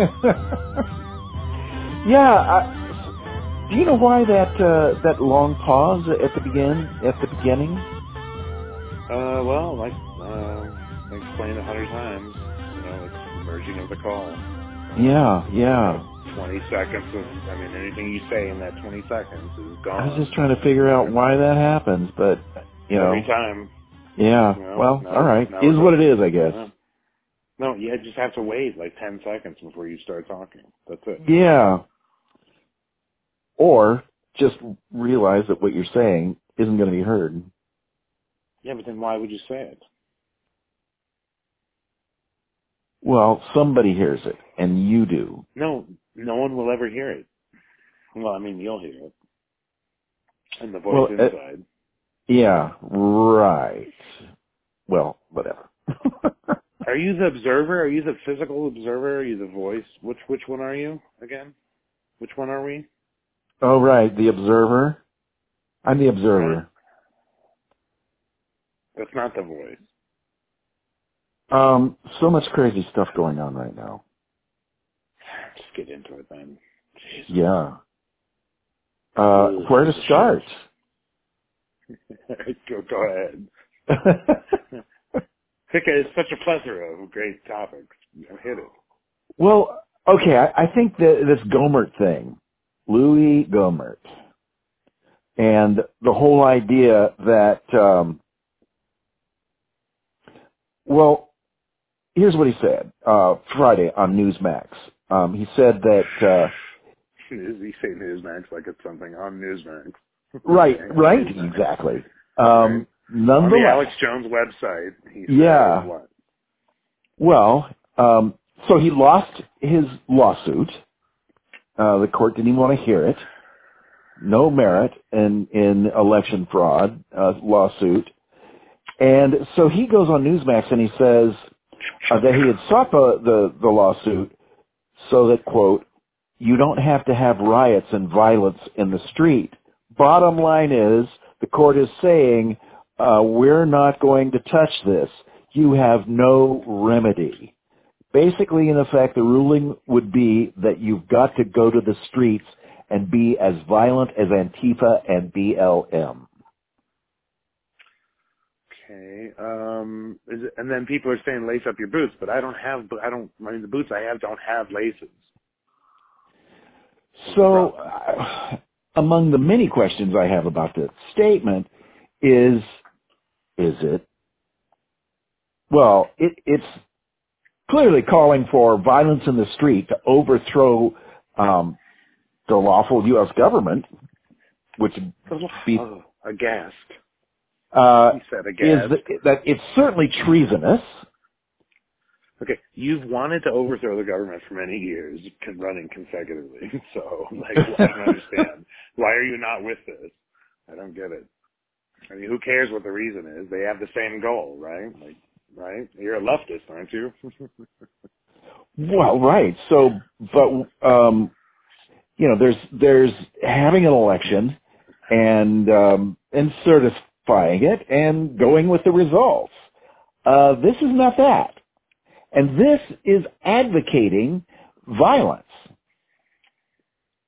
yeah. I, do you know why that uh, that long pause at the begin at the beginning? Uh, well, like uh, I explained a hundred times, you know, it's the merging of the call. Yeah, yeah. 20 seconds of, I mean, anything you say in that 20 seconds is gone. I was just trying to figure out why that happens, but you know, Every time. yeah. You know, well, now- all right, is what it is, I guess. Yeah. No, you just have to wait like 10 seconds before you start talking. That's it. Yeah. Or just realize that what you're saying isn't going to be heard. Yeah, but then why would you say it? Well, somebody hears it, and you do. No, no one will ever hear it. Well, I mean, you'll hear it. And the voice Well, uh, inside. Yeah, right. Well, whatever. Are you the observer? Are you the physical observer? Are you the voice? Which which one are you again? Which one are we? oh, right, the observer. I'm the observer. That's not the voice. Um, so much crazy stuff going on right now. Just get into it then. Jeez. Yeah. Uh, where to start? go go ahead. It's such a plethora of great topics. Hit it. well, okay, I, I think that this Gohmert thing, Louie Gohmert, and the whole idea that, um, well, here's what he said uh, Friday on Newsmax. Um, he said that, uh, You say Newsmax like it's something on Newsmax. right, right, exactly. Right. Um, On the Alex Jones website, Yeah. what? Well, um, so he lost his lawsuit. Uh, the court didn't even want to hear it. No merit in in election fraud uh, lawsuit, and so he goes on Newsmax and he says uh, that he had sought the, the the lawsuit so that quote you don't have to have riots and violence in the street. Bottom line is the court is saying uh, we're not going to touch this. You have no remedy. Basically, in effect, the ruling would be that you've got to go to the streets and be as violent as Antifa and BLM. Okay. Um, is it, and then people are saying lace up your boots, but I don't have. I don't. I mean, the boots I have don't have laces. So, uh, among the many questions I have about the statement is, is it? Well, it, it's clearly calling for violence in the street to overthrow um, the lawful U.S. government, which would be Oh, aghast. uh, He said is aghast. that, that it's certainly treasonous. Okay, you've wanted to overthrow the government for many years, running consecutively. So, like, I don't understand. Why are you not with this? I don't get it. I mean, who cares what the reason is? They have the same goal, right? Like, right? You're a leftist, aren't you? Well, right. So, but um, you know, there's there's having an election and um, and certifying it and going with the results. Uh, this is not that, and this is advocating violence.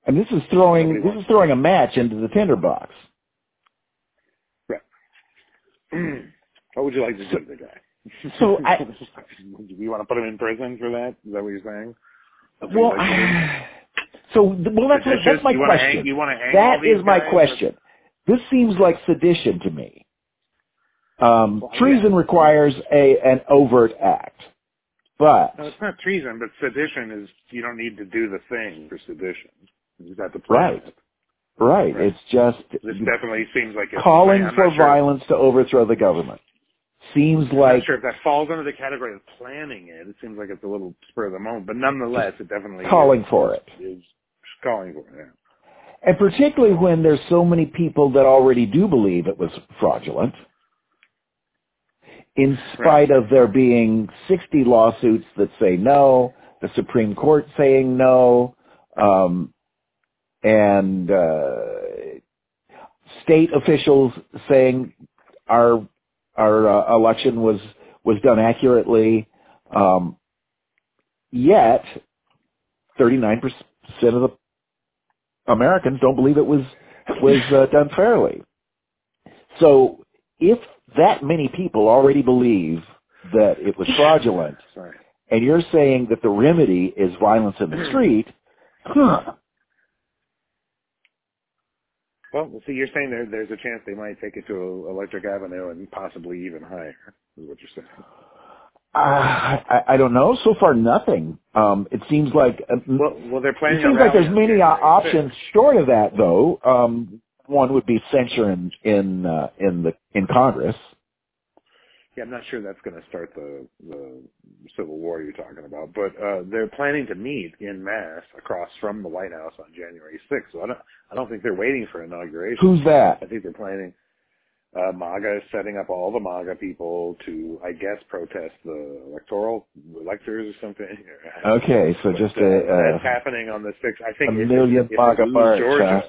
And this is throwing this is throwing a match into the tinderbox. What would you like to do to the guy? So I, do you want to put him in prison for that? Is that what you're saying? Well, like to do? I, so well, that's what, that's my question. Hang, you hang all That is my guys? question. This seems like sedition to me. Um, Well, treason yeah. requires a an overt act, but No, it's not treason, but sedition is you don't need to do the thing for sedition. You just have to plan Right. it. Right, Right. it's just This definitely seems like it's calling for sure, violence to overthrow the government. Seems I'm like not sure if that falls under the category of planning it. It seems like it's a little spur of the moment, but nonetheless, it definitely calling is, for it. Is calling for it. Yeah. And particularly when there's so many people that already do believe it was fraudulent, in spite of there being 60 lawsuits that say no, the Supreme Court saying no, um, and uh, state officials saying our our uh, election was was done accurately. Um, yet 39% of the Americans don't believe it was was uh, done fairly. So if that many people already believe that it was fraudulent, and you're saying that the remedy is violence in the street, huh, Well, see, you're saying there, there's a chance they might take it to Electric Avenue and possibly even higher, is what you're saying. uh, I, I don't know. So far, nothing. Um, it seems like uh, Well, well, they're planning. it seems like there's many uh, options short of that, though. Um, one would be censure in in uh, in the in Congress. Yeah, I'm not sure that's going to start the the civil war you're talking about, but uh, they're planning to meet in mass across from the White House on January 6th. So I don't I don't think they're waiting for inauguration. Who's that? I think they're planning. Uh, MAGA is setting up all the MAGA people to, I guess, protest the electoral electors or something. Okay, so But, just uh, a, that's happening on the sixth. I think a million if, if MAGA march, Georgia?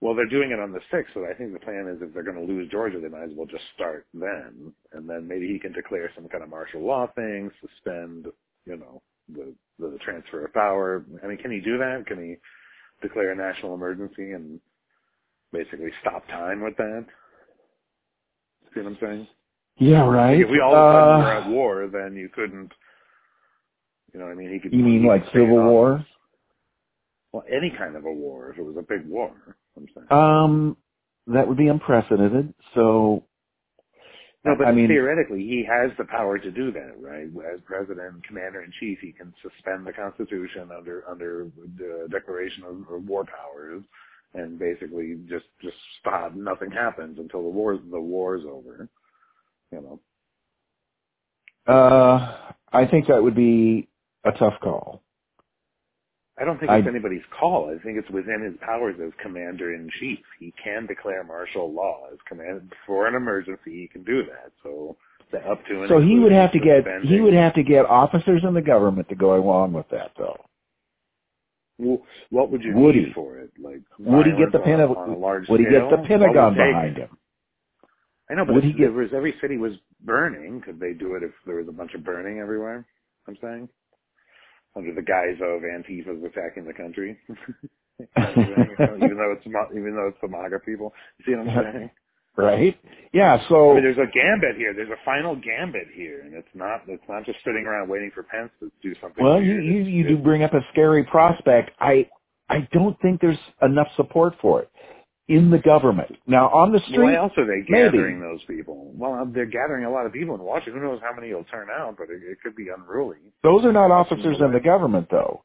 Well, they're doing it on the sixth. So I think the plan is if they're going to lose Georgia, they might as well just start then, and then maybe he can declare some kind of martial law thing, suspend, you know, the the transfer of power. I mean, can he do that? Can he declare a national emergency and basically stop time with that? See what I'm saying? Yeah, right. Like if we all of a sudden Uh, were at war, then you couldn't. You know what I mean? He could. You mean like could stay in civil war? office. Well, any kind of a war. If it was a big war, I'm saying. Um, that would be unprecedented. So, no, but I mean, theoretically, he has the power to do that, right? As president, commander in chief, he can suspend the Constitution under under the declaration of, of war powers, and basically just just stop. Nothing happens until the war the war's over. You know. uh, I think that would be a tough call. I don't think I- it's anybody's call. I think it's within his powers as commander in chief. He can declare martial law as command for an emergency. He can do that. So the up to So he would have to get he would have to get officers in the government to go along with that, though. Well, what would you Would he? for it? Like Would he get the Pentagon? on, a- large Would he scale? get the Pentagon behind him? I know, but Would if he get- was every city was burning, could they do it if there was a bunch of burning everywhere? I'm saying under the guise of Antifa's attacking the country. You know what I'm saying? You know, even though it's even though it's the MAGA people, you see what I'm saying? right? Yeah. I So mean, there's a gambit here. There's a final gambit here, and it's not it's not just sitting around waiting for Pence to do something. Well, you you, you do bring up a scary prospect. I I don't think there's enough support for it in the government. Now on the street, Why else are they maybe. gathering those people? Well, they're gathering a lot of people in Washington. Who knows how many will turn out, but it, it could be unruly. those are not officers in the government, though.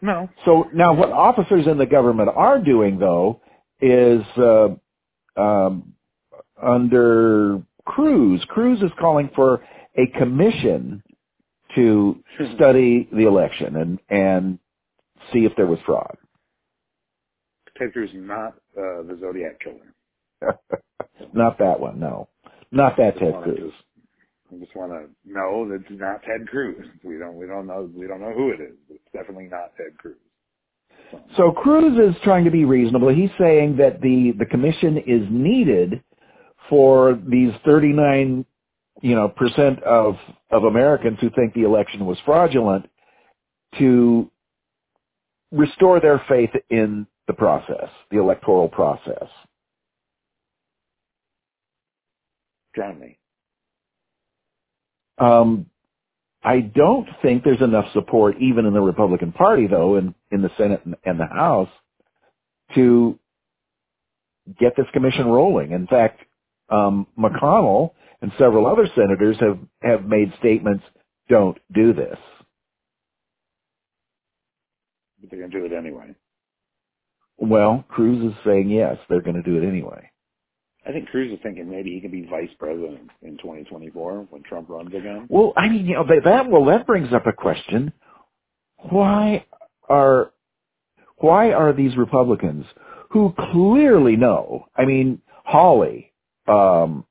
No, So now, what officers in the government are doing, though, is uh, um, under Cruz. Cruz is calling for a commission to study the election and and see if there was fraud. Ted Cruz is not uh, the Zodiac killer. Not that one, no, not that Ted Cruz. I just want to know that it's not Ted Cruz. We don't we don't know we don't know who it is. It's definitely not Ted Cruz. So, So Cruz is trying to be reasonable. He's saying that the the commission is needed for these 39, you know, percent of of Americans who think the election was fraudulent to restore their faith in the process, the electoral process. drown. Um, I don't think there's enough support, even in the Republican Party, though, in, in the Senate and, and the House, to get this commission rolling. In fact, um, McConnell and several other senators have, have made statements, don't do this. But they're gonna do it anyway. Well, Cruz is saying yes, they're going to do it anyway. I think Cruz is thinking maybe he can be vice president in 2024 when Trump runs again. Well, I mean, you know, that, that well, that brings up a question: Why are why are these Republicans who clearly know? I mean, Hawley, um,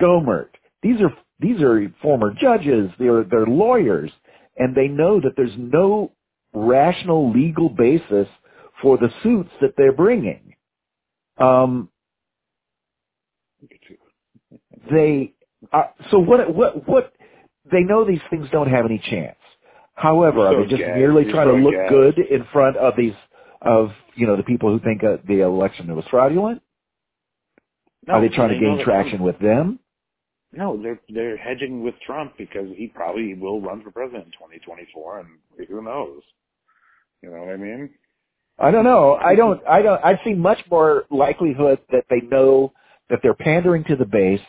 Gohmert, these are these are former judges. They're they're lawyers, and they know that there's no rational legal basis for the suits that they're bringing. Um, they uh, so what what what they know these things don't have any chance. However, You're they just merely You're trying to look good in front of these of you know the people who think uh, the election was fraudulent? No, are they trying to gain traction with them? No, they're they're hedging with Trump because he probably will run for president in 2024, and who knows? You know what I mean? I don't know. I don't. I don't. I see much more likelihood that they know that they're pandering to the base.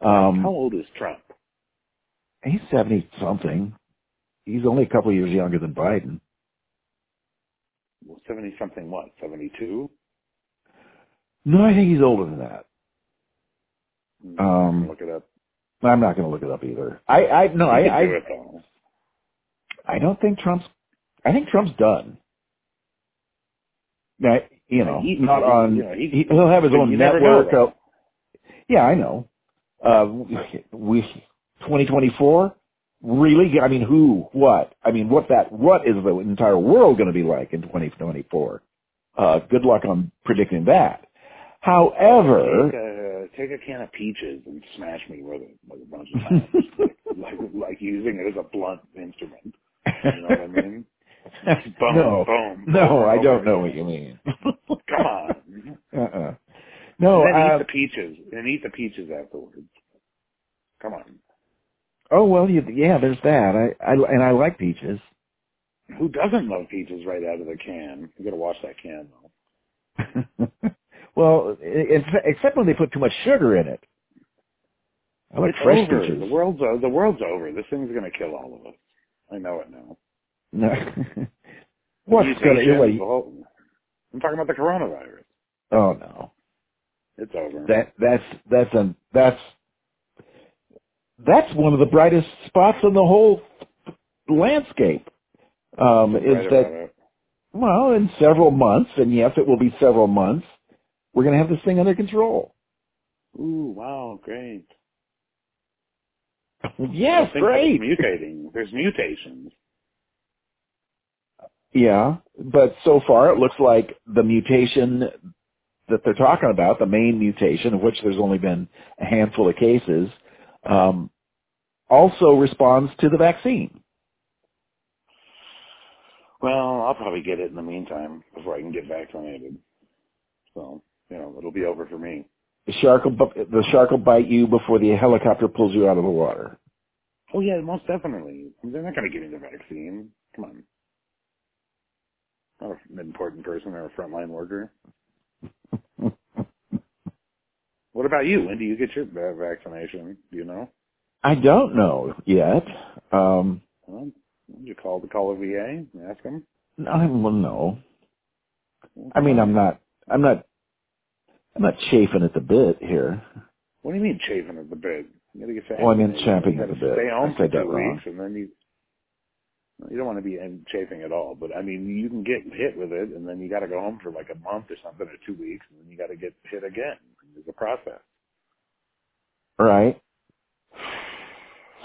How Um, old is Trump? he's seventy something. He's only a couple of years younger than Biden. Well, 70 something. What? 72? No, I think he's older than that. Um, look it up. I'm not going to look it up either. I, I no, I, I, do I don't think Trump's. I think Trump's done. Now, you know, He- not on. you know, he- he'll have his own you never know, network. of- yeah, I know. Uh, we 2024. Really? I mean, who? What? I mean, what that? What is the entire world going to be like in 2024? Uh, good luck on predicting that. However, Take a, take a can of peaches and smash me with it like a bunch of times, like, like like using it as a blunt instrument. You know what I mean? Boom, no, boom, no, I don't know what you mean. Come on. uh-uh. No, and then uh, eat the peaches and eat the peaches afterwards. Come on. oh well, you, yeah, there's that. I, I and I like peaches. Who doesn't love peaches right out of the can? You got to wash that can though. well, it, except when they put too much sugar in it. I like it's fresh over. peaches. The world's the world's over. This thing's gonna kill all of us. I know it now. No. What's gonna? mutations, Wait, whole- I'm talking about the coronavirus. oh no. It's over. That that's that's a that's that's one of the brightest spots in the whole landscape. Um, is that well, in several months, and yes, it will be several months. We're going to have this thing under control. Ooh, wow, great. yes, great. Mutating. There's mutations. Yeah, but so far it looks like the mutation that they're talking about, the main mutation, of which there's only been a handful of cases, um, also responds to the vaccine. Well, I'll probably get it in the meantime before I can get vaccinated. So, you know, it'll be over for me. The shark will, the shark will bite you before the helicopter pulls you out of the water. Oh yeah, most definitely. They're not going to give me the vaccine. Come on. Not an important person or a frontline worker. What about you? When do you get your vaccination? Do you know? I don't know yet. Um, Well, you call the call of VA and ask them. I will know. I mean, I'm not, I'm not, I'm not chafing at the bit here. What do you mean chafing at the bit? You gotta get Oh, I mean champing at the bit. Stay home I for two wrong. weeks, and then you. You don't want to be in chafing at all, but I mean, you can get hit with it, and then you got to go home for like a month or something, or two weeks, and then you got to get hit again. There's a process. Right.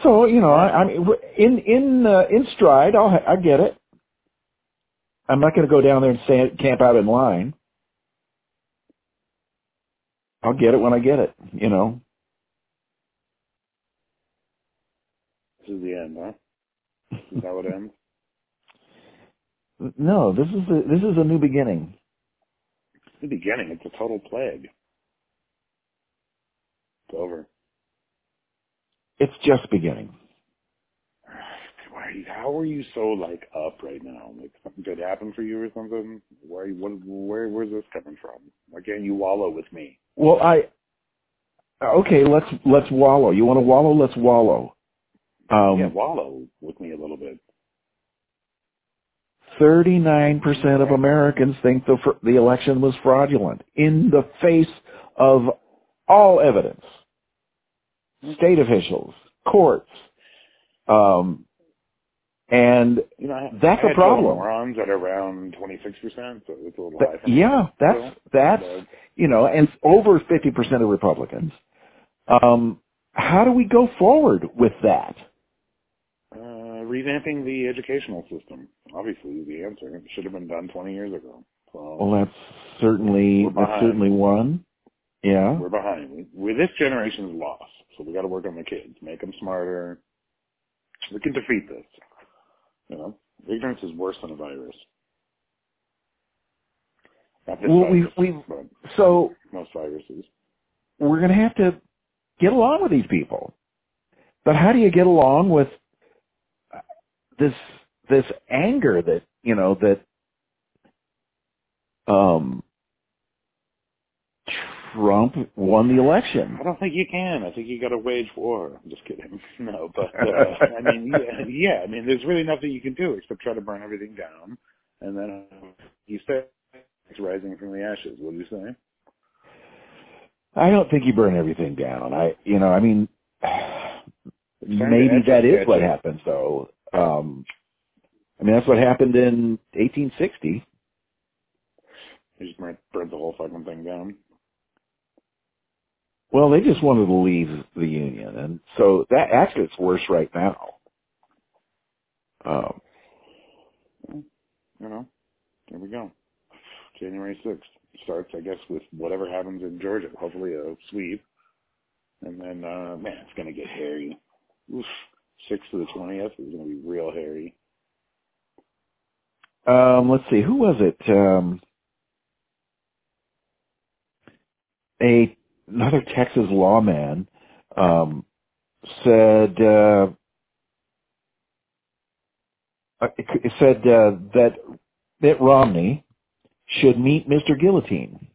So you know, I, I mean, in in uh, in stride, I'll I get it. I'm not going to go down there and stand, camp out in line. I'll get it when I get it. You know. This is the end, huh? Is how it ends. No, this is a, this is a new beginning. The beginning, it's a total plague. It's over. It's just beginning. Why? How are you so like up right now? Like something good happened for you or something? Why? What? Where? Where's this coming from? Why can't you wallow with me? Well, I okay. Let's let's wallow. You want to wallow? Let's wallow. Um, yeah, wallow with me a little bit. 39% of Americans think the, fr- the election was fraudulent in the face of all evidence. State officials, courts, um, and You know, That's a problem. Morons at around twenty six percent, so it's a little th- high yeah, that's that's but, you know, and over 50% of Republicans. Um, how do we go forward with that? Revamping the educational system, obviously, the answer. It should have been done twenty years ago. So Well, that's certainly that's certainly one. Yeah. we're behind. We, we, this generation's lost, so we got to work on the kids, make them smarter. We can defeat this. You know, ignorance is worse than a virus. Not this Well, we virus, we but so most viruses. we're going to have to get along with these people. But how do you get along with this this anger that you know that um Trump won the election? I don't think you can. I think you got to wage war. I'm just kidding. No, but uh, I mean, yeah, yeah. I mean, there's really nothing you can do except try to burn everything down, and then uh, you say it's rising from the ashes. What do you say? I don't think you burn everything down. I you know I mean It's time to maybe that is what happens though. Um I mean that's what happened in 1860. You just might burn the whole fucking thing down. Well, they just wanted to leave the union, and so that actually it's worse right now. Um, You know, there we go. January 6th starts, I guess, with whatever happens in Georgia. Hopefully a sweep. And then, uh, man, it's going to get hairy. Oof. 6th to the 20th is going to be real hairy. um, let's see, who was it? Um, a another Texas lawman um, said uh, uh, said uh, that Mitt Romney should meet Mr. Guillotine.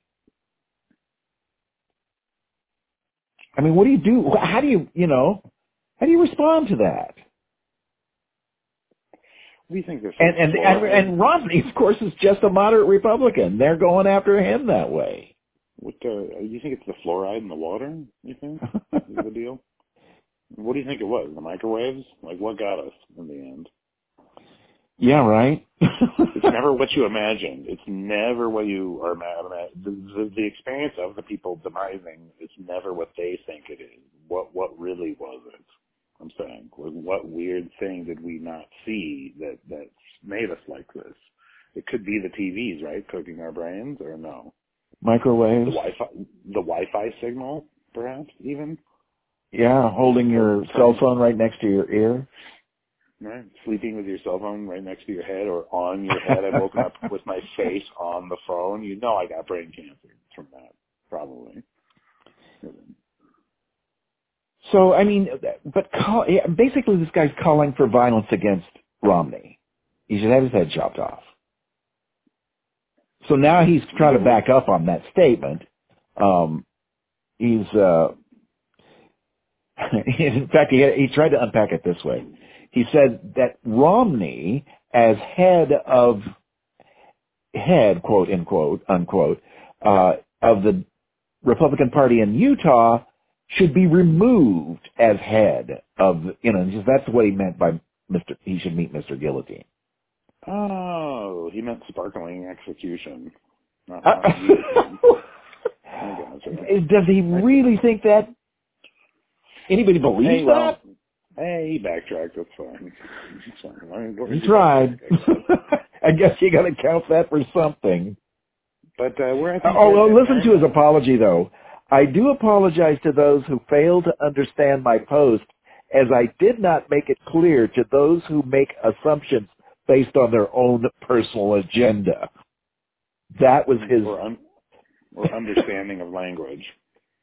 I mean, what do you do? How do you, you know, how do you respond to that? What do you think this And and and, and Romney, of course, is just a moderate Republican. They're going after him that way. What, uh, you think it's the fluoride in the water, you think, is the deal? What do you think it was? The microwaves? Like, what got us in the end? yeah, right. It's never what you imagined. It's never what you are ima- the, the the experience of the people demising. is never what they think it is. What what really was it? I'm saying, what weird thing did we not see that that made us like this? It could be the TVs, right, cooking our brains, or no? Microwaves. The. Wi-Fi, the Wi-Fi signal, perhaps even. Yeah, holding your cell phone right next to your ear. Right, sleeping with your cell phone right next to your head or on your head. I woke up with my face on the phone. You know I got brain cancer from that, probably. So I mean, but call, basically, this guy's calling for violence against Romney. He should have his head chopped off. So now he's trying to back up on that statement. Um, he's, uh, in fact, he, he tried to unpack it this way. He said that Romney, as head of head, quote unquote, unquote, uh, of the Republican Party in Utah, should be removed as head of, you know, just that's what he meant by Mr. He should meet Mr. Guillotine. Oh, he meant sparkling execution. Not, Uh, not guillotine. I gotcha. Does he really think that? Anybody believes Hey, well, that? hey, he backtracked. That's fine. It's fine. I mean, He tried. I guess. You got to count that for something. But uh, we're at the Oh, well, listen to his apology though. I do apologize to those who failed to understand my post as I did not make it clear to those who make assumptions based on their own personal agenda. That was his. or, un- or understanding of language.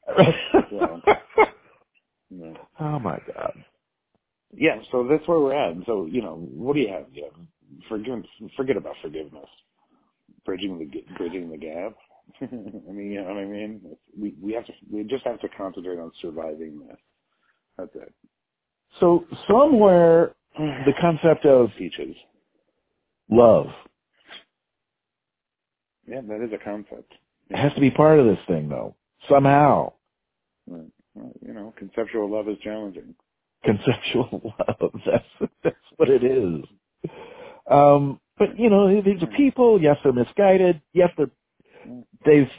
So, know. oh my God. Yeah, so that's where we're at. So, you know, what do you have? You have forgive, forget about forgiveness. Bridging the bridging the gap. I mean, you know what I mean? We we have to we just have to concentrate on surviving this. That's it. So somewhere the concept of Peaches. love Yeah, that is a concept. It has to be part of this thing though. Somehow. Right. Well, you know, conceptual love is challenging. Conceptual love. That's that's what it is. Um but you know, these are people, yes they're misguided, yes they're they've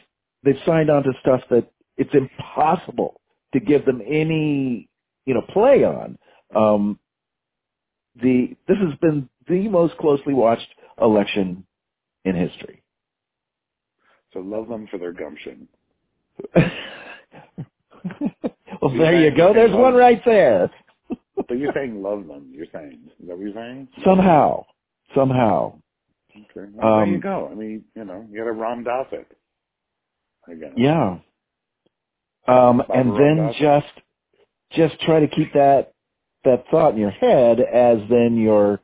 they've signed on to stuff that it's impossible to give them any you know play on. Um, the this has been the most closely watched election in history. So love them for their gumption. well, there you go. There's one right there. But you're saying love them. You're saying Is that what you're saying? Somehow, somehow. Okay. Well, there you Um, go. I mean, you know, you got to Ram Dass it. Yeah. Um, and then just just try to keep that that thought in your head as then you're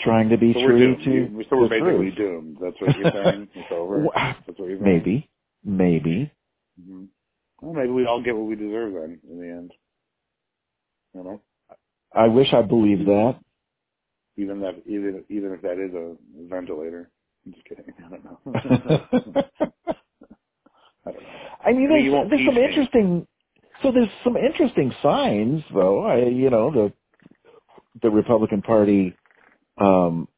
trying to be So true to so we're basically truth. doomed. That's what you're saying. It's over. That's what you're saying. Maybe, maybe. hmm Well, maybe we all get what we deserve then in the end. You know, I wish I believed that. Even that, even even if that is a ventilator. I'm just kidding. I don't know. I don't know. I mean, I mean, there's, there's some me. interesting. So there's some interesting signs, though. I, you know, the the Republican Party. Um,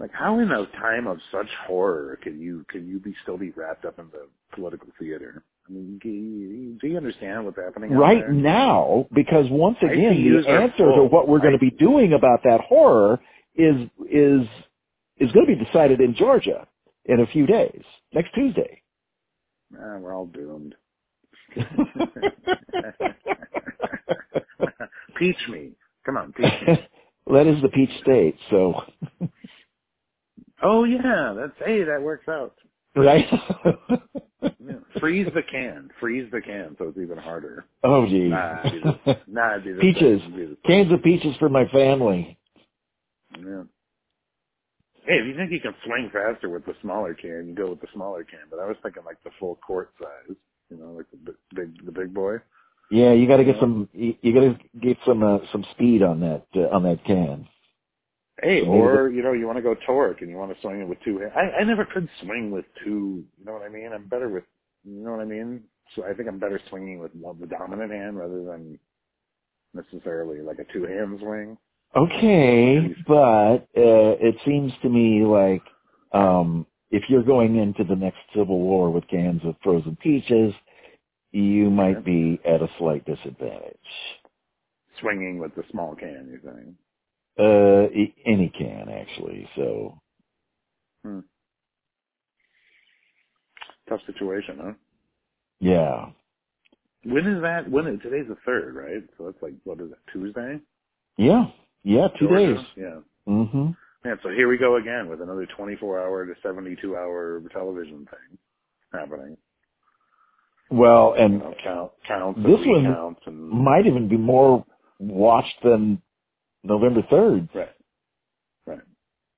Like, how in a time of such horror can you can you be still be wrapped up in the political theater? I mean, do you, understand what's happening right now, because once again, the answer to what we're going to be doing about that horror is is is going to be decided in Georgia in a few days, next Tuesday. Ah, we're all doomed. Peach me. Come on, peach me. that is the peach state. So, Oh yeah, that's hey, that works out. Right? Yeah. Freeze the can. Freeze the can, so it's even harder. oh, geez. Nah, be the, nah, it'd be the peaches, cans of peaches for my family. Yeah. Hey, if you think you can swing faster with the smaller can, you go with the smaller can. But I was thinking like the full quart size. You know, like the bi- big, the big boy. Yeah, you got to get some. You, you got to get some uh, some speed on that uh, on that can. Hey, or you know, you want to go torque and you want to swing it with two. hands. I I never could swing with two. You know what I mean? I'm better with. You know what I mean? So I think I'm better swinging with one, the dominant hand rather than necessarily like a two hand swing. Okay, but uh, it seems to me like um, if you're going into the next civil war with cans of frozen peaches, you might be at a slight disadvantage. Swinging with the small can, you're saying? Uh, any can actually. So Hmm. Tough situation, huh? yeah, When is that? When is today's the third, right? So that's like what is it? Tuesday? yeah, yeah. Two Georgia? days. Yeah. hmm Man, so here we go again with another 24 hour to 72 hour television thing happening. Well, You and know, count, counts This and one recounts and might even be more watched than November third. right, right.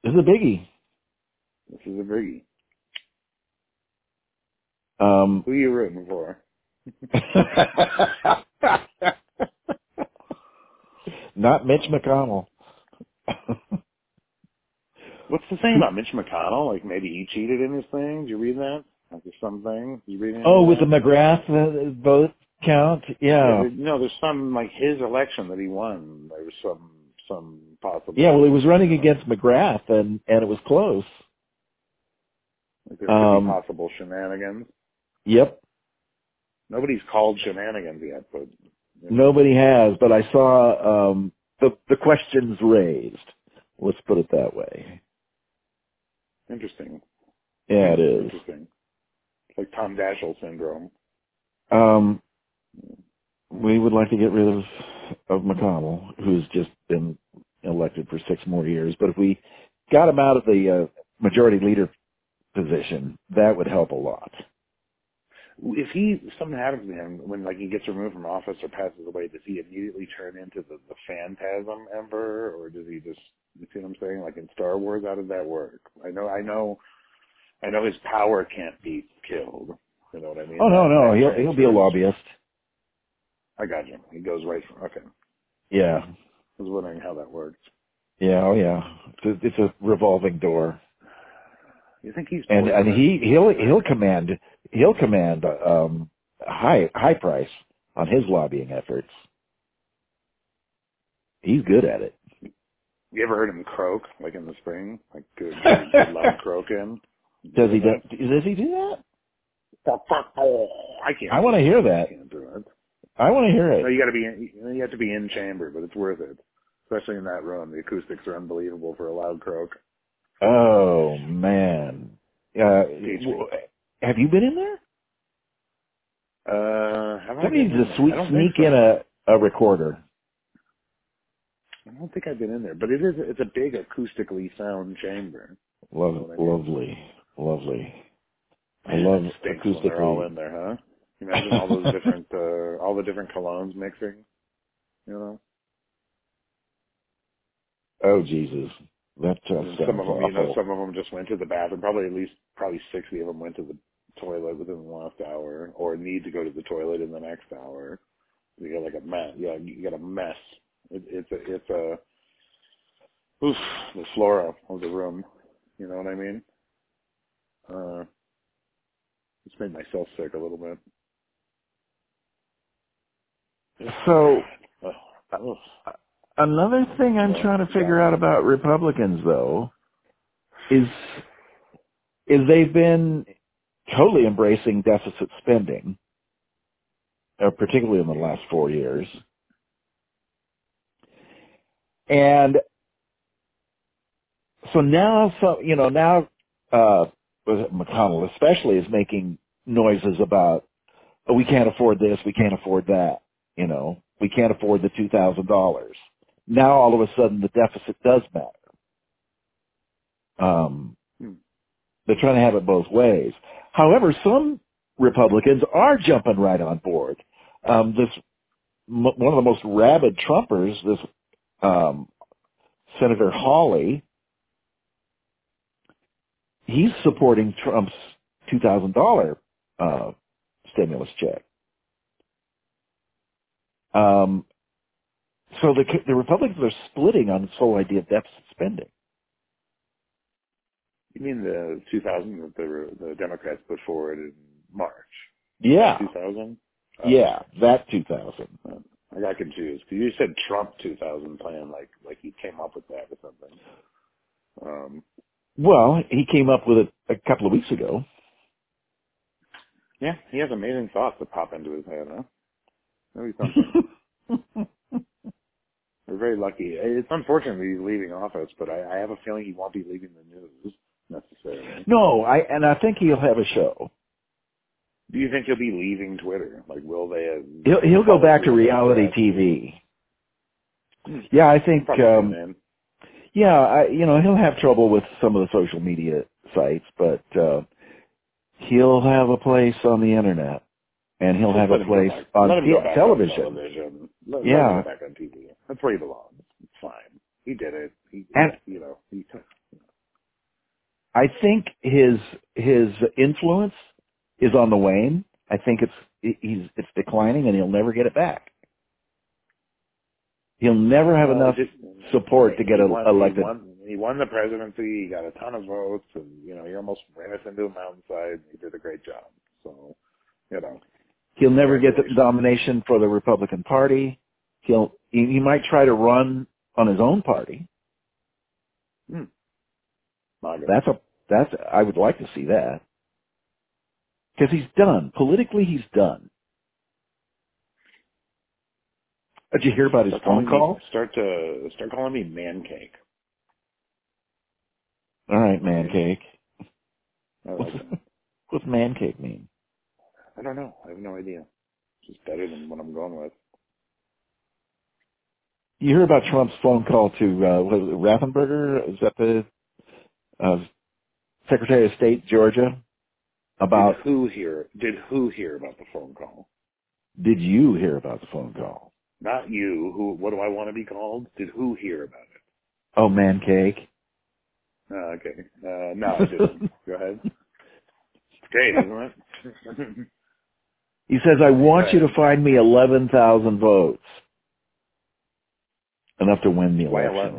This is a biggie. This is a biggie. Um, Who are you rooting for? Not Mitch McConnell. What's the thing about Mitch McConnell? Like maybe he cheated in his thing. Did you read that? Like there's something. You read oh, with the? McGrath uh, vote count? Yeah, Yeah. there, know, there's some like his election that he won. There was some some possible. Yeah, well, he was running against McGrath, and and it was close. Like there could um, be possible shenanigans. Yep. Nobody's called shenanigans yet, but you know, Nobody has, but I saw um, the the questions raised. Let's put it that way. interesting. Yeah, it is. Interesting. It's like Tom Daschle syndrome. Um, we would like to get rid of of McConnell, who's just been elected for six more years. But if we got him out of the uh, majority leader position, that would help a lot. If he something happens to him when like he gets removed from office or passes away, does he immediately turn into the, the phantasm emperor, or does he just you see what I'm saying? Like in Star Wars, how does that work? I know, I know, I know his power can't be killed. You know what I mean? Oh no, no, he'll he'll be a lobbyist. I got you. He goes right from. Okay, Yeah, I was wondering how that works. yeah, oh yeah. It's a, it's a revolving door, You think he's and and he he'll he'll command he'll command um high high price on his lobbying efforts. He's good at it. You ever heard him croak like in the spring? Like good, good, good loud croaking. Does he do do, does he do that? I can't. I want to hear I that. can't do it. I want to hear No, it. you got to be. In, you have to be in chamber, but it's worth it. Especially in that room, the acoustics are unbelievable for a loud croak. Oh man. Uh, Teach me. w- have you been in there? Uh, have I Somebody needs to sweet sneak so. in a, a recorder. I don't think I've been in there, but it is. It's a big acoustically sound chamber. Love, know I mean? lovely, lovely. I love they're all in there, huh? Imagine all those different, uh, all the different colognes mixing. You know, Oh Jesus, that just and some of them, you know, some of them just went to the bathroom. Probably at least, probably sixty of them went to the toilet within the last hour, or need to go to the toilet in the next hour. You got like a mess. Yeah, you got a mess. It, it's a, it's a, oof, the flora of the room. You know what I mean? Uh, it's made myself sick a little bit. So oh. another thing I'm trying to figure out about Republicans, though, is is they've been totally embracing deficit spending, uh, particularly in the last four years, and so now, so you know, now uh, McConnell especially is making noises about oh, we can't afford this, we can't afford that, you know, we can't afford the two thousand dollars. Now all of a sudden the deficit does matter. Um, Hmm. they're trying to have it both ways. However, some Republicans are jumping right on board. Um, this m- one of the most rabid Trumpers, this um, Senator Hawley, he's supporting Trump's two thousand dollar uh, stimulus check. Um, so the the Republicans are splitting on this whole idea of deficit spending. You mean the 2000 that the the Democrats put forward in March? Yeah, 2000? yeah, that two thousand. I got confused. 'cause You said Trump 2000 plan, like like he came up with that or something. Um, Well, he came up with it a couple of weeks ago. yeah, he has amazing thoughts that pop into his head, huh? Maybe something. We're very lucky. It's unfortunate that he's leaving office, but I, I have a feeling he won't be leaving the news necessarily. no, I and I think he'll have a show. Do you think he'll be leaving Twitter? Like, will they? Have, He'll he'll go back to reality? TV. Yeah, I think Probably um yeah, I you know, he'll have trouble with some of the social media sites, but uh he'll have a place on the internet and he'll have a place on television. on television. Let, Yeah. back on TV. That's where he belongs. It's fine. He did it. He, And- you know, he, I think his his influence is on the wane. I think it's he's it's declining and he'll never get it back. He'll never have Well, enough just- support to get a, won, elected. He won, he won the presidency. He got a ton of votes, and you know, he almost ran us into a mountainside. He did a great job. So, you know, He'll never get the nomination for the Republican Party. He'll he, he might try to run on his own party. hmm. That's a that's I would like to see that because he's done politically. He's done. Did you hear about his Start phone call? Me, start to start calling me man cake. All right, man cake. I What's, what's man cake mean? I don't know. I have no idea. It's just better than what I'm going with. You hear about Trump's phone call to uh, Raffensperger? Is that the uh, Secretary of State, Georgia? About did who hear? Did who hear about the phone call? did you hear about the phone call? Not you. Who? What do I want to be called? Did who hear about it? Oh, man cake. Uh, okay. Uh, no, I didn't. Go ahead. It's great, isn't it? He says, I want you to find me 11,000 votes. Enough to win the election.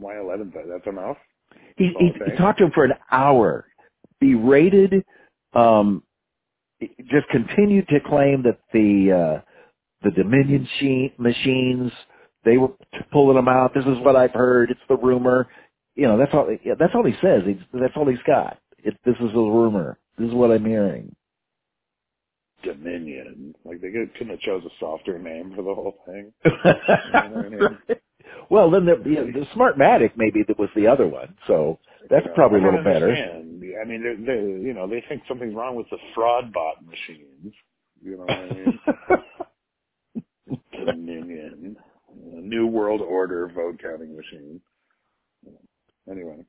Why eleven? That's enough. He, he, he talked to him for an hour, berated, um, just continued to claim that the, uh, the Dominion she- machines, they were pulling them out. This is what I've heard. It's the rumor. You know, that's all, yeah, that's all he says. He's, that's all he's got. It, this is a rumor. This is what I'm hearing. Dominion. Like they could, couldn't have chose a softer name for the whole thing. know I mean? well, then the, the, the Smartmatic maybe that was the other one. So that's You know, probably a little better. I mean, they're, they you know, they think something's wrong with the fraud bot machines. You know what I mean? Dominion. New world order vote counting machine. Anyway,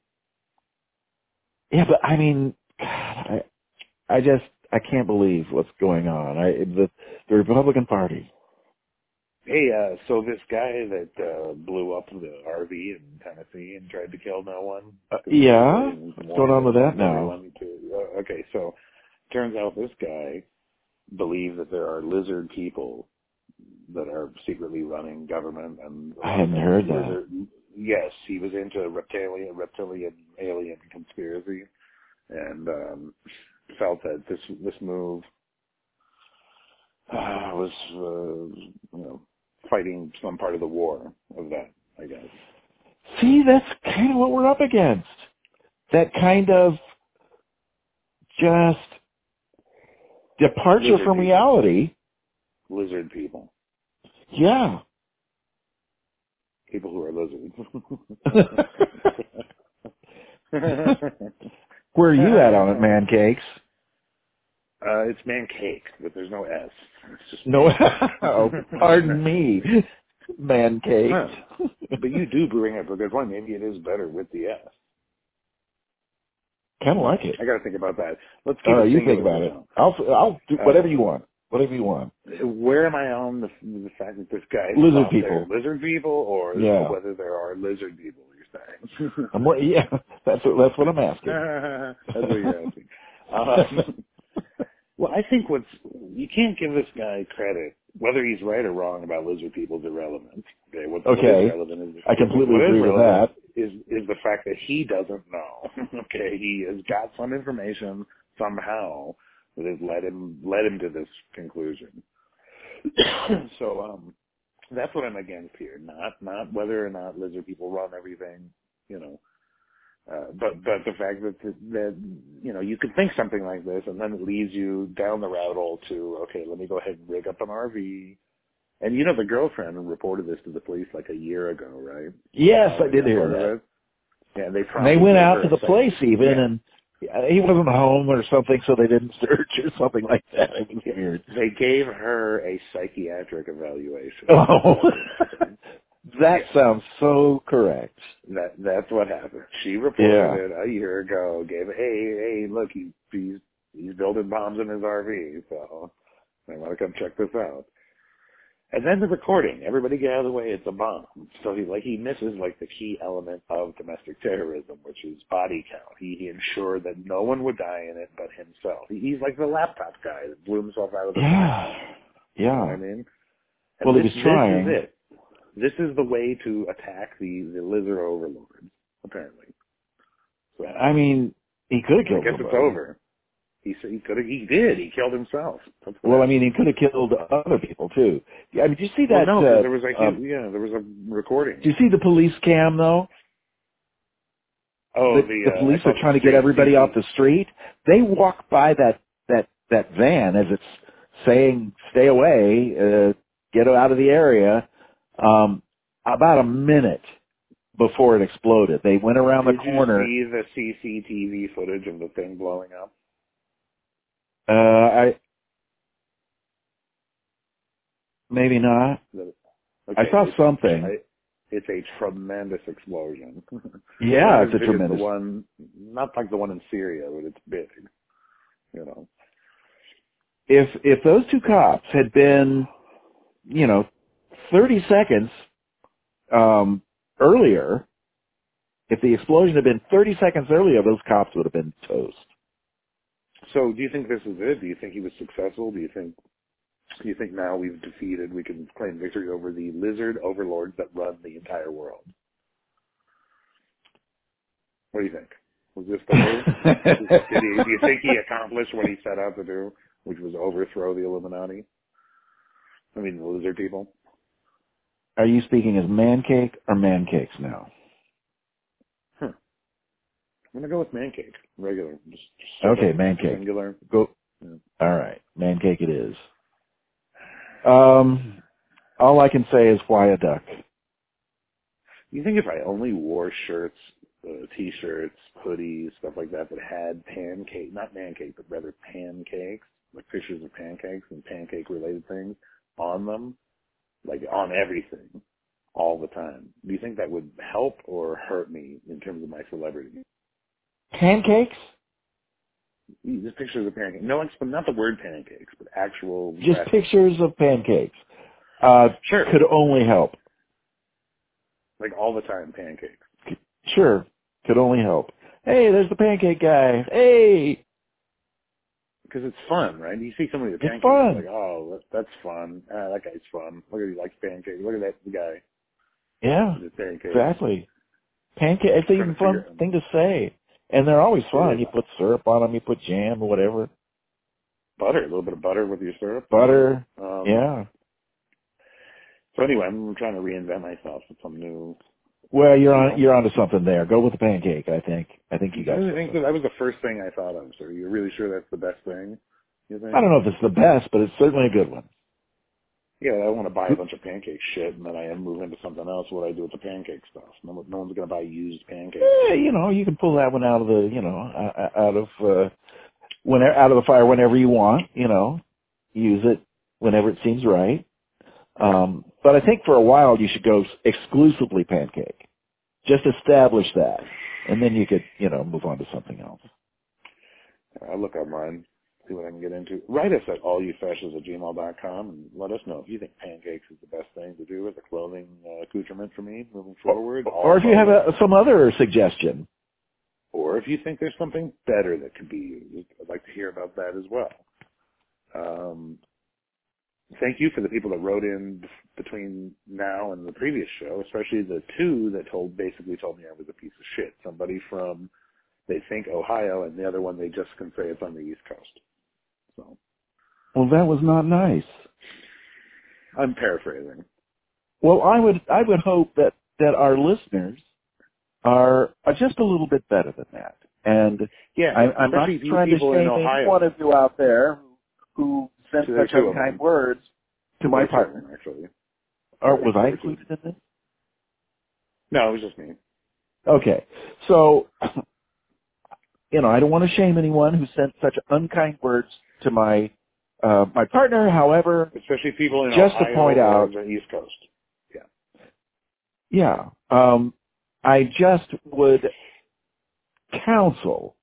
Yeah, but I mean, God, I, I just, I can't believe what's going on. I, the, the Republican Party. hey, uh, so this guy that uh, blew up the RV in Tennessee and tried to kill no one. Uh, yeah? What's going on with that now? Uh, okay, so turns out this guy believes that there are lizard people that are secretly running government and I hadn't heard that. yes, he was into reptilian reptilian alien conspiracy and um felt that this this move uh, was uh, you know fighting some part of the war of that, I guess. See, that's kind of what we're up against. That kind of just departure Lizard from people. reality. Lizard people. Yeah. People who are lizards. Where are you at on it, man cakes? Uh, it's man cake, but there's no S. It's just No, oh, pardon me, man cake. Huh. But you do bring up a good point. Maybe it is better with the S. kind of like it. I got to think about that. Let's keep right, you think about it. now. I'll I'll do Uh, whatever you want. Whatever you want. Where am I on the the fact that this guy is Lizard people. Lizard people, or Yeah. whether there are lizard people? I'm what, yeah, that's what, that's what I'm asking. That's what you're asking. Um, well, I think what's you can't give this guy credit whether he's right or wrong about lizard people is irrelevant. Okay, what, what Okay. is relevant is I completely agree with that. Is is the fact that he doesn't know. okay, he has got some information somehow that has led him led him to this conclusion. so um that's what I'm against here. Not not whether or not lizard people run everything, you know. Uh, but but the fact that that you know you could think something like this and then it leads you down the rabbit hole to okay let me go ahead and rig up an RV and you know the girlfriend reported this to the police like a year ago right Yes, I Uh, did hear that. yeah they they went out to the place even, Yeah. and he wasn't home or something, so they didn't search or something like that. It was weird. they gave her a psychiatric evaluation Oh, that Yeah. sounds so correct. That that's what happened. She reported Yeah. it a year ago. Gave hey hey look he, he's he's building bombs in his RV, so I want to come check this out. And then the recording. Everybody get out of the way. It's a bomb. So he like he misses like the key element of domestic terrorism, which is body count. He, he ensured that no one would die in it but himself. He, he's like the laptop guy that blew himself out of the. Yeah, You what I yeah. mean? Well, he this, was trying. This is it. This is the way to attack the the lizard overlords, apparently. So I mean, he could have I guess it's over. He said he could have. He did. He killed himself. Well, I mean, he could have killed other people too. Yeah, I mean, did you see well, that? no, 'cause uh, there was like um, yeah, there was a recording. did you see the police cam though? oh, the, the, the uh, police I are trying to get everybody off the street. They walk by that that that van as it's saying "Stay away, uh, get out of the area." Um, about a minute before it exploded, they went around Did the corner. you see the CCTV footage of the thing blowing up? Uh, I maybe not. The- I saw it's- something. I- it's a tremendous explosion. Yeah, Not it's a tremendous. One, not like the one in Syria, but it's big. You know. If if those two cops had been, you know, thirty seconds um, earlier, if the explosion had been thirty seconds earlier, those cops would have been toast. So, do you think this is it? Do you think he was successful? Do you think do you think now we've defeated, we can claim victory over the lizard overlords that run the entire world? What do you think? Was this the move? Did he, do you think he accomplished what he set out to do, which was overthrow the Illuminati? I mean, the lizard people. Are you speaking as man cake or man cakes now? I'm gonna go with man cake, regular. Just, just Okay, man cake. singular. Go. Yeah. All right, man cake it is. Um, all I can say is why a duck. You think if I only wore shirts, uh, t-shirts, hoodies, stuff like that that had pancake, not pancake, but rather pancakes, like pictures of pancakes and pancake related things on them, like on everything, all the time. Do you think that would help or hurt me in terms of my celebrity? Pancakes? Just pictures of pancakes. No, not the word pancakes, but actual. Just pictures of pancakes. Uh, Sure. Could only help. Like all the time, pancakes. Sure. Could only help. Hey, there's the pancake guy. Hey. Because it's fun, right? You see somebody with It's pancakes, fun. like, oh, that, that's fun. Ah, that guy's fun. Look at he likes pancakes. Look at that guy Yeah. Exactly. Pancake. It's Trying even fun thing to say, and they're always fun. You put syrup on them. You put jam or whatever. Butter, a little bit of butter with your syrup. Butter. Um, Yeah. So anyway, I'm trying to reinvent myself with some new. Well, you're on. You're onto something there. Go with the pancake. I think. I think you I got. really think that, that was the first thing I thought of. So you're really sure that's the best thing? You think? I don't know if it's the best, but it's certainly a good one. Yeah, I want to buy a bunch of pancake shit, and then I move into something else. What do I do with the pancake stuff? No, no one's gonna buy used pancakes. Eh, you know, you can pull that one out of the. You know, uh, out of uh, whenever out of the fire whenever you want. You know, use it whenever it seems right. Um, but I think for a while you should go exclusively pancake. Just establish that, and then you could, you know, move on to something else. I'll look online, see what I can get into. Write us at allyoufascists at gmail.com and let us know if you think pancakes is the best thing to do as a clothing uh, accoutrement for me moving forward. Or if you have a, some other suggestion. or if you think there's something better that could be used, I'd like to hear about that as well. Um, thank you for the people that wrote in between now and the previous show, especially the two that told basically told me I was a piece of shit. Somebody from they think Ohio, and the other one they just can say it's on the East Coast. Well, that was not nice. I'm paraphrasing. Well, I would I would hope that that our listeners are are just a little bit better than that. And Yeah, I, I'm not trying to shame any one of you out there who sent So there are such unkind words to my There are two of partner. them, actually. Or was I There are two. included in this? No, it was just me. Okay. So, you know, I don't want to shame anyone who sent such unkind words to my uh, my partner. However, Especially people in Just to point out- the East Coast. yeah, um, I just would counsel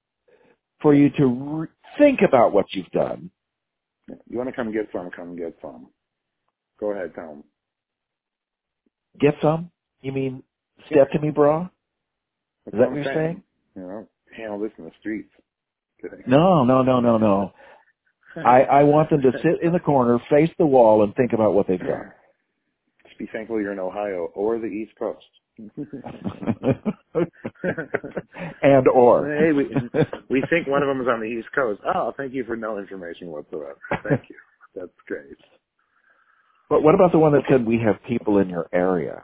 for you to re- think about what you've done. You want to come get some? Come get some. Go ahead, them. Get some? You mean step to me, bra? That's Is that what you're saying? You know, handle this in the streets. Kidding. No, no, no, no, no. I, I want them to sit in the corner, face the wall, and think about what they've done. Just be thankful you're in Ohio or the East Coast. and or. Hey, we we think one of them is on the East Coast. Oh, thank you for no information whatsoever. Thank you. That's great. but what about the one that said we have people in your area?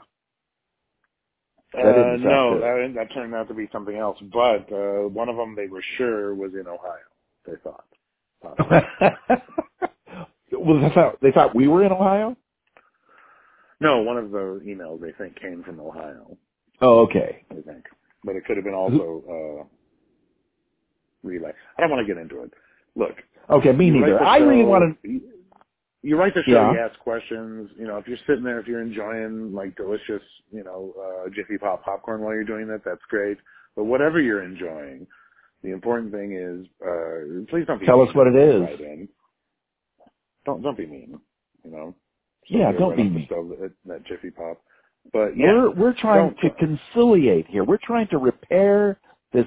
That Uh, no, that, that turned out to be something else. But uh, one of them they were sure was in Ohio. They thought. Well, they thought they thought we were in Ohio. no, one of the emails they think came from Ohio. Oh, okay. I think, but it could have been also uh, relay. I don't want to get into it. Look, Okay, me neither. the I really want to. You, you write the show, Yeah. you ask questions. You know, if you're sitting there, if you're enjoying like delicious, you know, uh, Jiffy Pop popcorn while you're doing that, that's great. But whatever you're enjoying, the important thing is, uh, please don't be Tell us what it is. Right. Don't don't be mean. You know. Yeah, don't be mean. That, that Jiffy Pop. But yeah, We're we're trying to conciliate here. We're trying to repair this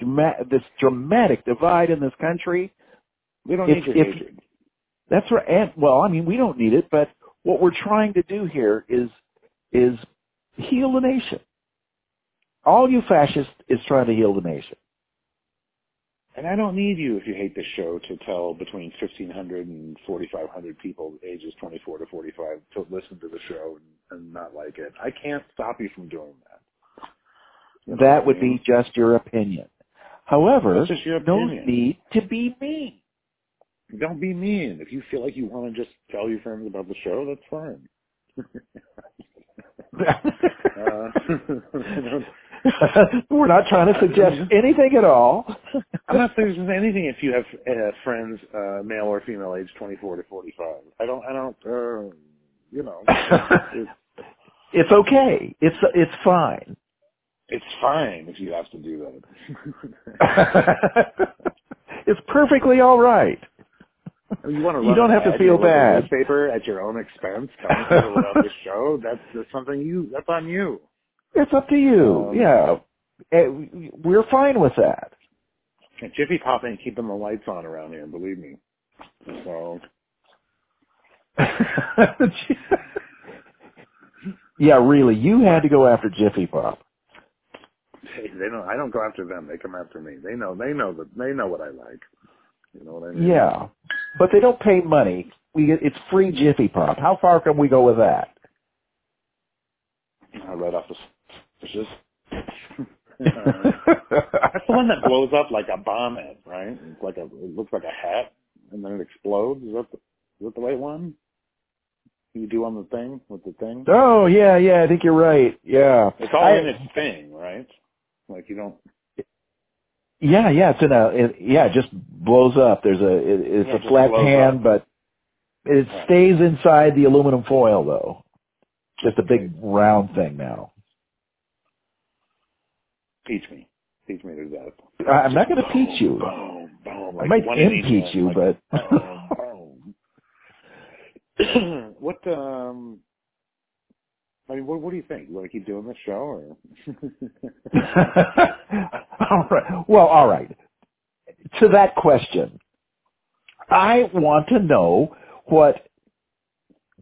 this dramatic divide in this country. we don't if- need your if- hatred. That's right. And, well, I mean, we don't need it, but what we're trying to do here is is heal the nation. All you fascists is trying to heal the nation. And I don't need you if you hate this show to tell between 1,500 and 4,500 people ages 24 to 45 to listen to the show and, and not like it. I can't stop you from doing that. You know That I would mean? be just your opinion. However, your opinion. need to be mean. Don't be mean. If you feel like you want to just tell your friends about the show, that's fine. Uh, We're not trying to suggest anything at all. I'm not saying there's anything if you have uh, friends, uh, male or female, age 24 to 45. I don't, I don't, uh, you know. it's- It's okay. It's it's fine. It's fine if you have to do that. it's perfectly all right. I mean, you want to You don't have to feel in your local bad. Newspaper at your own expense, people about the show. That's, that's something you. That's on you. It's up to you. Um, yeah, Eh, we're fine with that. Jiffy Pop ain't keeping the lights on around here. Believe me. So yeah, really, you had to go after Jiffy Pop. they, they don't. I don't go after them. They come after me. They know. They know that. They know what I like. You know what I mean? Yeah, but they don't pay money. We get, it's free Jiffy Pop. How far can we go with that? I read off the. It's just. That's the one that blows up like a bomb head, right? It's like a. It looks like a hat, and then it explodes. Is that the, is that the right one? You do on the thing with the thing. oh yeah, yeah. I think you're right. Yeah. It's all I- in its thing, right? Like you don't. Yeah, yeah. It's in a. It, yeah, it just blows up. There's a. It, it's Yeah, a flat pan, up. but it Right. stays inside the aluminum foil though. Just a big round thing now. Teach me. Teach me to that. I'm not going to teach you. Boom, boom. I might impeach you, like, but boom, boom. what um I mean what what do you think? You wanna keep doing this show or all right. Well, all right. To that question, I want to know what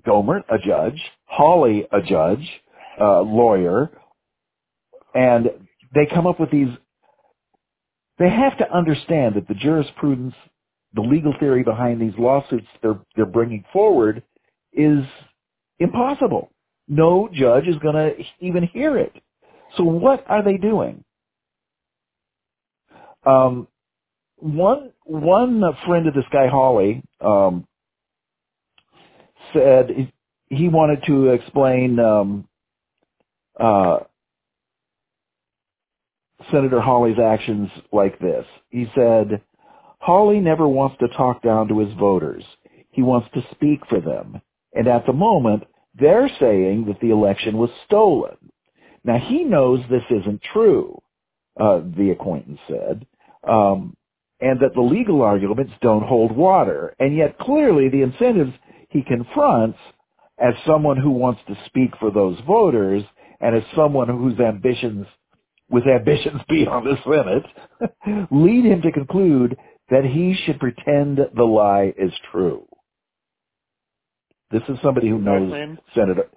Gohmert, a judge, Hawley, a judge, uh, lawyer, and they come up with these. They have to understand that the jurisprudence, the legal theory behind these lawsuits they're they're bringing forward, is impossible. No judge is going to even hear it. So what are they doing? Um, one one friend of this guy Hawley um, said he wanted to explain um, uh, Senator Hawley's actions like this. He said, Hawley never wants to talk down to his voters. He wants to speak for them. And at the moment, they're saying that the election was stolen. Now, he knows this isn't true, uh, the acquaintance said, um, and that the legal arguments don't hold water. And yet, clearly, the incentives he confronts as someone who wants to speak for those voters and as someone whose ambitions with ambitions beyond the Senate, lead him to conclude that he should pretend the lie is true. This is somebody who knows Name? Senator.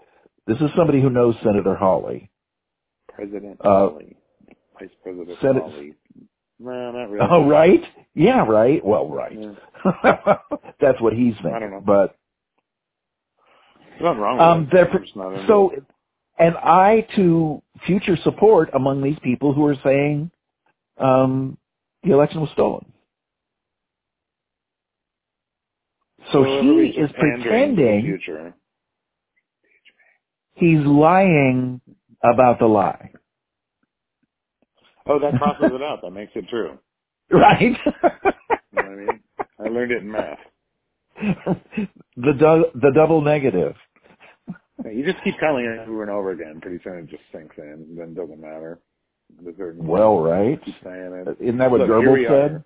This is somebody who knows Senator Hawley. President Uh, Hawley. Vice President Senate- Hawley. No, not really. Oh, right? Yeah, right. Well, right. Yeah. That's what he's thinking. I don't know. But There's nothing wrong with um, it. they're I'm just not so. And I to future support among these people who are saying um, the election was stolen. So he is just pandering to the pretending he's lying about the lie, Oh, that crosses it out. That makes it true. right? You know what I mean? I learned it in math. the du- the double negative. You just keep telling it over and over again. Pretty soon it just sinks in. Then doesn't matter. Well, right? keep saying it. Uh, isn't that what Look, Goebbels said?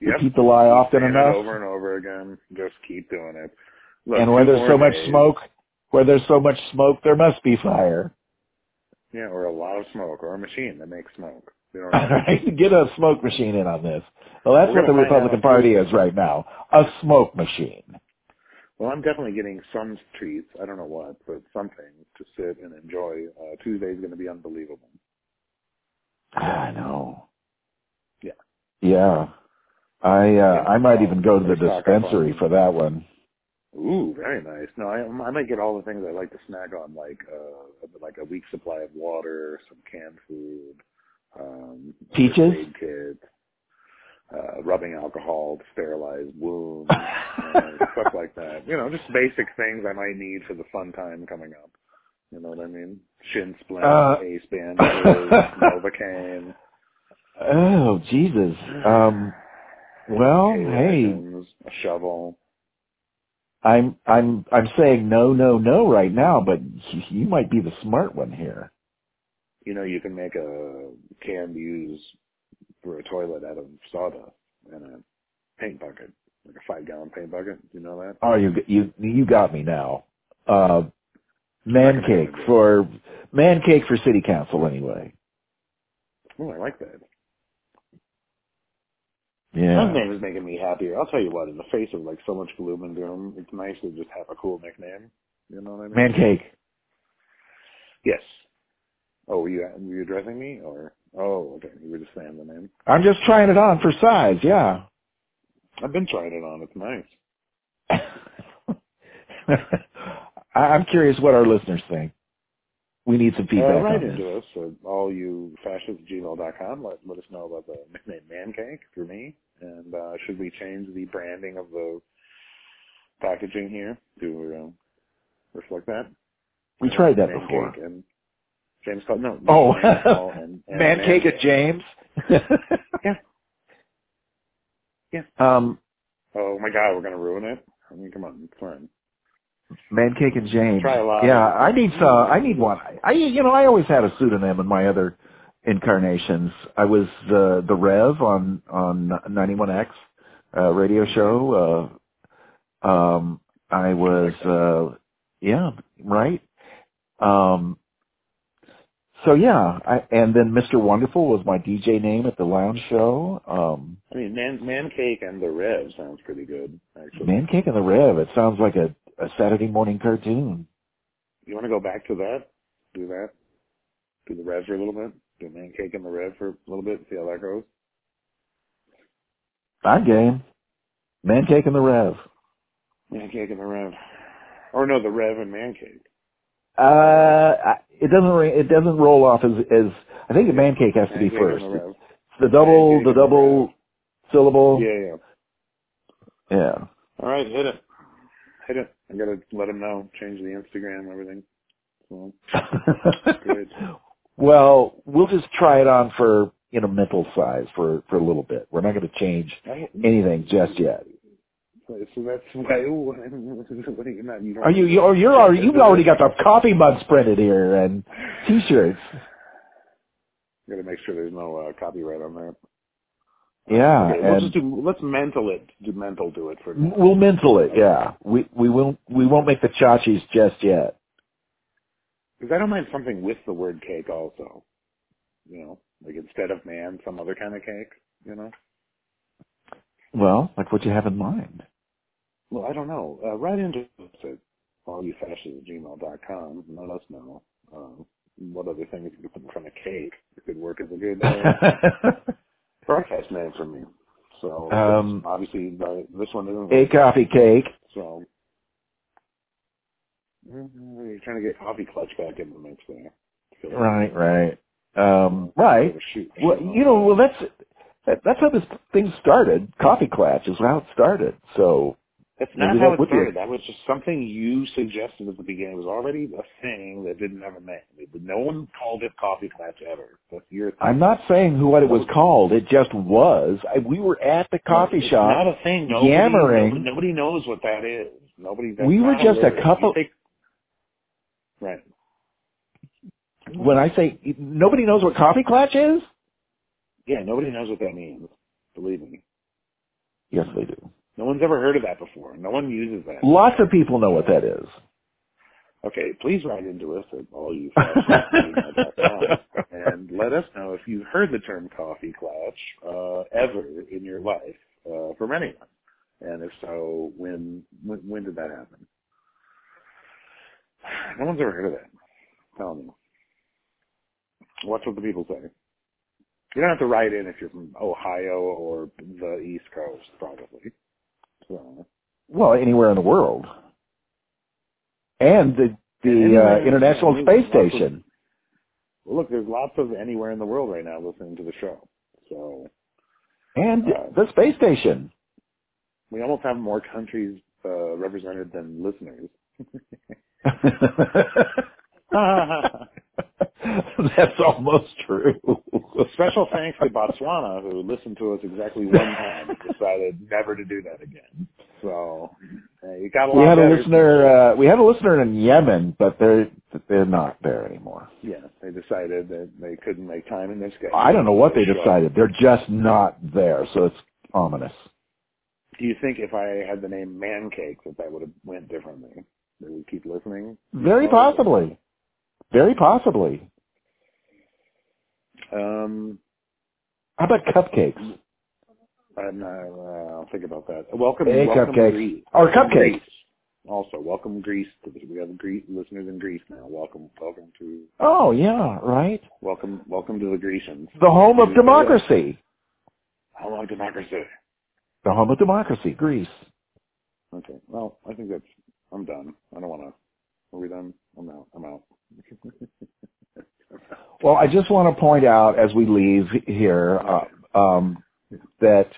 You Yep. keep the lie often saying enough, over and over again. Just keep doing it. Look, and where there's so much smoke, where there's so much smoke, there must be fire. Yeah, or a lot of smoke, or a machine that makes smoke. You know what All right, get a smoke machine in on this. Well, that's We're what the Republican Party is right now. A smoke machine. Well, I'm definitely getting some treats. I don't know what, but something to sit and enjoy. Uh, Tuesday's going to be unbelievable. I know. Yeah. Yeah. I uh, Yeah. I might even go to the Or stock up dispensary for that one. Ooh, very nice. No, I, I might get all the things I like to snack on, like uh, like a week's supply of water, some canned food, um, Peaches? first aid kit, uh, rubbing alcohol to sterilize wounds, uh, stuff like that. You know, just basic things I might need for the fun time coming up. You know what I mean? Shin splints, Uh, ace bandages, Novocaine. Oh, Jesus. Um, well, hey, a shovel. I'm I'm I'm saying no, no, no right now, but you, you might be the smart one here. You know, you can make a canned use for a toilet out of sawdust and a paint bucket, like a five gallon paint bucket. Do you know that? Oh, you you you got me now. Uh, man cake for man cake for city council anyway. Oh, I like that. Yeah. That name is making me happier. I'll tell you what, in the face of like so much gloom and doom, it's nice to just have a cool nickname. You know what I mean? Man cake. Yes. Oh, were you were you addressing me or? Oh, okay. You were just saying the name. I'm just trying it on for size. Yeah. I've been trying it on. It's nice. I'm curious what our listeners think. We need some Uh, feedback write on this. into us at all you fascists gmail.com. Let, let us know about the nickname Man Cake for me. And uh, should we change the branding of the packaging here to uh, reflect that? We tried that Man before. And James Paul. No, Oh, James and, and man cake at James. Yeah. Yeah. Um, Oh my God, we're gonna ruin it. I mean, come on, it's fine. man cake and James. Try a lot. Yeah, I need uh, I need one. I you know I always had a pseudonym in my other incarnations. I was uh, the Rev on on 91X uh, radio show. Uh, um, I was uh, yeah right. Um, so yeah, I, and then Mr. Wonderful was my DJ name at the lounge show. Um, I mean, Man Man Cake and the Rev sounds pretty good, actually. Man Cake and the Rev. It sounds like a, a Saturday morning cartoon. You want to go back to that? Do that? Do the Rev for a little bit? Do Man Cake and the Rev for a little bit? See how that goes? I'm game. Man Cake and the Rev. Man Cake and the Rev. Or no, the Rev and Man Cake. Uh, it doesn't ring, it doesn't roll off as as I think the man cake has to be first. the It's the double the double syllable. Yeah, yeah. Yeah. All right, hit it. Hit it. I gotta let him know. Change the Instagram, everything. So, well, we'll just try it on for you know mental size for for a little bit. We're not going to change anything just yet. So that's. What are you not? You don't Are you you or you're already you've already got the coffee mugs printed here and t-shirts. Gotta make sure there's no uh, copyright on that. Yeah, Okay, we'll and just do. Let's mental it. Do mental do it for now. we'll mental it. Yeah, we we won't we won't make the chachis just yet. Because I don't mind something with the word cake also. You know, like instead of man, some other kind of cake. You know. Well, like what you have in mind. Well, I don't know. Uh, write into us at allyoufascists at gmail.com and let us know uh, what other things you can put in front of cake that could work as a good uh, broadcast name for me. So Um, obviously the, this one isn't. a coffee cake. So mm, you're trying to get coffee clutch back in the mix there. So, Right, right. Um, right. Shoot, Well, you know, well, that's that, that's how this thing started. Coffee Clatch is how it started. So That's not how it started. That was just something you suggested at the beginning. It was already a thing that didn't have a name. No one called it Coffee Clutch ever. That's your thing. I'm not saying who what it was called. It just was. I, we were at the coffee it's shop. not a thing. Nobody, yammering. Nobody, knows what that is. Nobody. We were just a couple- think- right. When I say nobody knows what Coffee Clatch is, Yeah. Nobody knows what that means. Believe me. yes, they do. No one's ever heard of that before. No one uses that. Lots of people know what that is. Okay, please write into us at allyouFascists@gmail.com and let us know if you've heard the term coffee clutch uh, ever in your life uh, from anyone, and if so, when, when when did that happen? No one's ever heard of that. Tell me. Watch what the people say. You don't have to write in if you're from Ohio or the East Coast, probably. Well, anywhere in the world, and the the Anywhere, uh, International Space lots of- Station. well, look, there's lots of anywhere in the world right now listening to the show. So and Uh, the space station. we almost have more countries uh, represented than listeners. That's almost true. Special thanks to Botswana, who listened to us exactly one time and decided never to do that again. So, hey, it got a We had a listener. Uh, we had a listener in Yemen, but they're they're not there anymore. Yeah, they decided that they couldn't make time in their schedule. I don't know what they decided. They're just not there, so it's ominous. Do you think if I had the name Man Cake that that would have went differently? They would keep listening? Very possibly. Very possibly. Um, How about cupcakes? I'm not, uh, I'll think about that. Welcome, Hey, welcome cupcakes. Greece. Or Welcome cupcakes. Greece. Also, welcome Greece. To the, we have Greece listeners in Greece now. Welcome, welcome to, Oh yeah, right. welcome, welcome to the Grecians. The home of democracy. How long democracy? The home of democracy, Greece. Okay. Well, I think that's. I'm done. I don't want to. Are we done? I'm out. I'm out. Well, I just want to point out as we leave here uh, um, that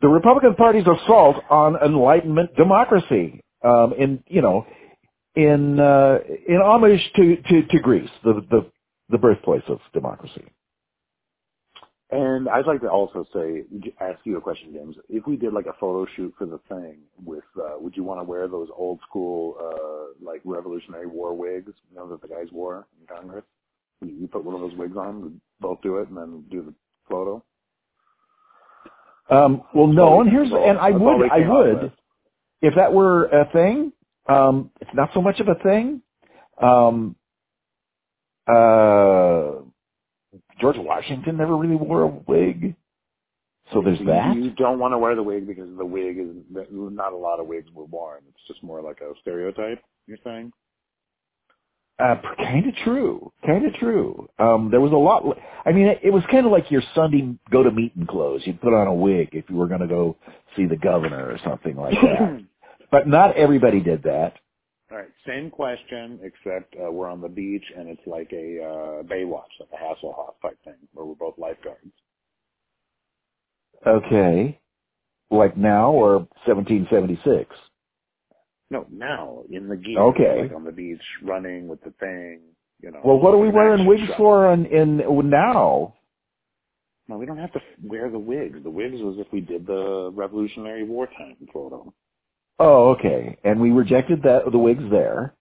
the Republican Party's assault on Enlightenment democracy, um, in you know, in uh, in homage to, to, to Greece, the, the the birthplace of democracy. And I'd like to also say, ask you a question, James. If we did like a photo shoot for the thing, with uh, would you want to wear those old school uh, like Revolutionary War wigs, you know that the guys wore in Congress? You put one of those wigs on, we'd both do it, and then do the photo. Um, well, no, and here's and I would I would if that were a thing. Um, it's not so much of a thing. Um, uh, George Washington never really wore a wig, so there's that. You don't want to wear the wig because the wig is not a lot of wigs were worn. It's just more like a stereotype. You're saying? Uh, kind of true. Kind of true. Um, there was a lot. I mean, it, it was kind of like your Sunday go to meeting clothes. You'd put on a wig if you were going to go see the governor or something like that. but not everybody did that. All right, same question, except uh, we're on the beach and it's like a uh, Baywatch, like a Hasselhoff type thing, where we're both lifeguards. Okay. Like now or 1776? No, now in the gear, Okay. like on the beach, running with the thing. You know. Well, what are we wearing wigs shot. for in, in now? No, we don't have to wear the wigs. The wigs was if we did the Revolutionary War time photo. Oh, okay. And we rejected that the wigs there.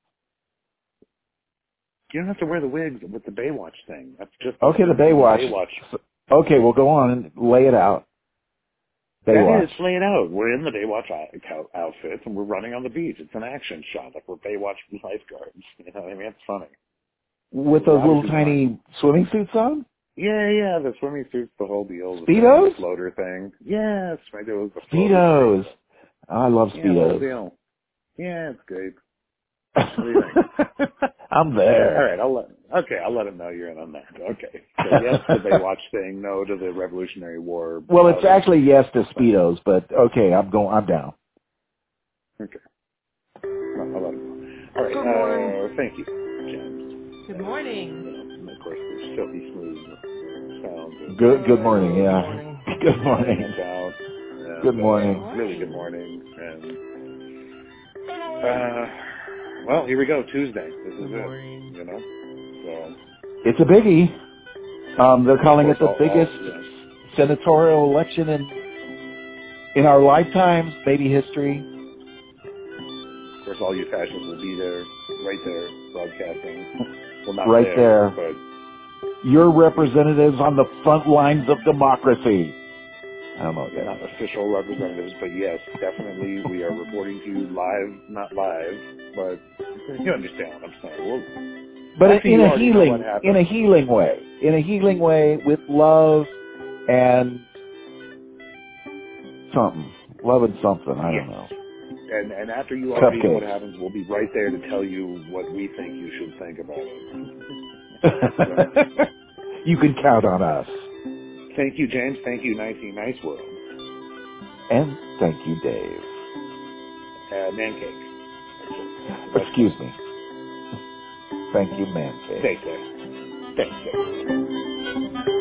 You don't have to wear the wigs with the Baywatch thing. That's just Okay, the Baywatch. Baywatch. Okay, well go on and lay it out. That Baywatch. is, lay it out. We're in the Baywatch out- out- outfits and we're running on the beach. It's an action shot, like we're Baywatch lifeguards. You know what I mean? It's funny. With those little tiny swimming suits on? Yeah, yeah, the swimming suits, the whole deal. The Speedos? thing, the floater thing. Yes, right there was the Speedos. thing. I love Yeah, the Speedos. deal. Yeah, it's good. I'm there. All right, I'll let. Okay, I'll let him know you're in on that. Okay. So yes to the Baywatch thing, no to the Revolutionary War. Well, it's actually yes to Speedos, but okay, I'm going. I'm down. Okay. No, I'll let him know. All right. Good Uh, thank you, James. Good morning. you and of course, there's silky smooth uh, sounds of Good. Good Good morning. Yeah. morning. Good morning. us out. And, Good morning. Really good morning. And uh, well, here we go. Tuesday. This is morning. it. You know. So It's a biggie. Um, they're calling it the course, all- all- biggest yeah. senatorial election in in our lifetimes, maybe history. of course, all you fascists will be there, right there, broadcasting. well, not Right there. but Your representatives on the front lines of democracy. I don't know what that not official representatives. But yes, definitely, we are reporting to you live, not live, but you understand what I'm saying. Well, But Actually, in a already know what healing, in a healing way, in a healing way with love and something, love and something. I don't know. and and after you already know what happens, we'll be right there to tell you what we think you should think about it. you can count on us. Thank you, James. Thank you, 19 Nice World. And thank you, Dave. Uh, man cake. Actually. Excuse me. Thank you, man. Take care. Thanks, Dave.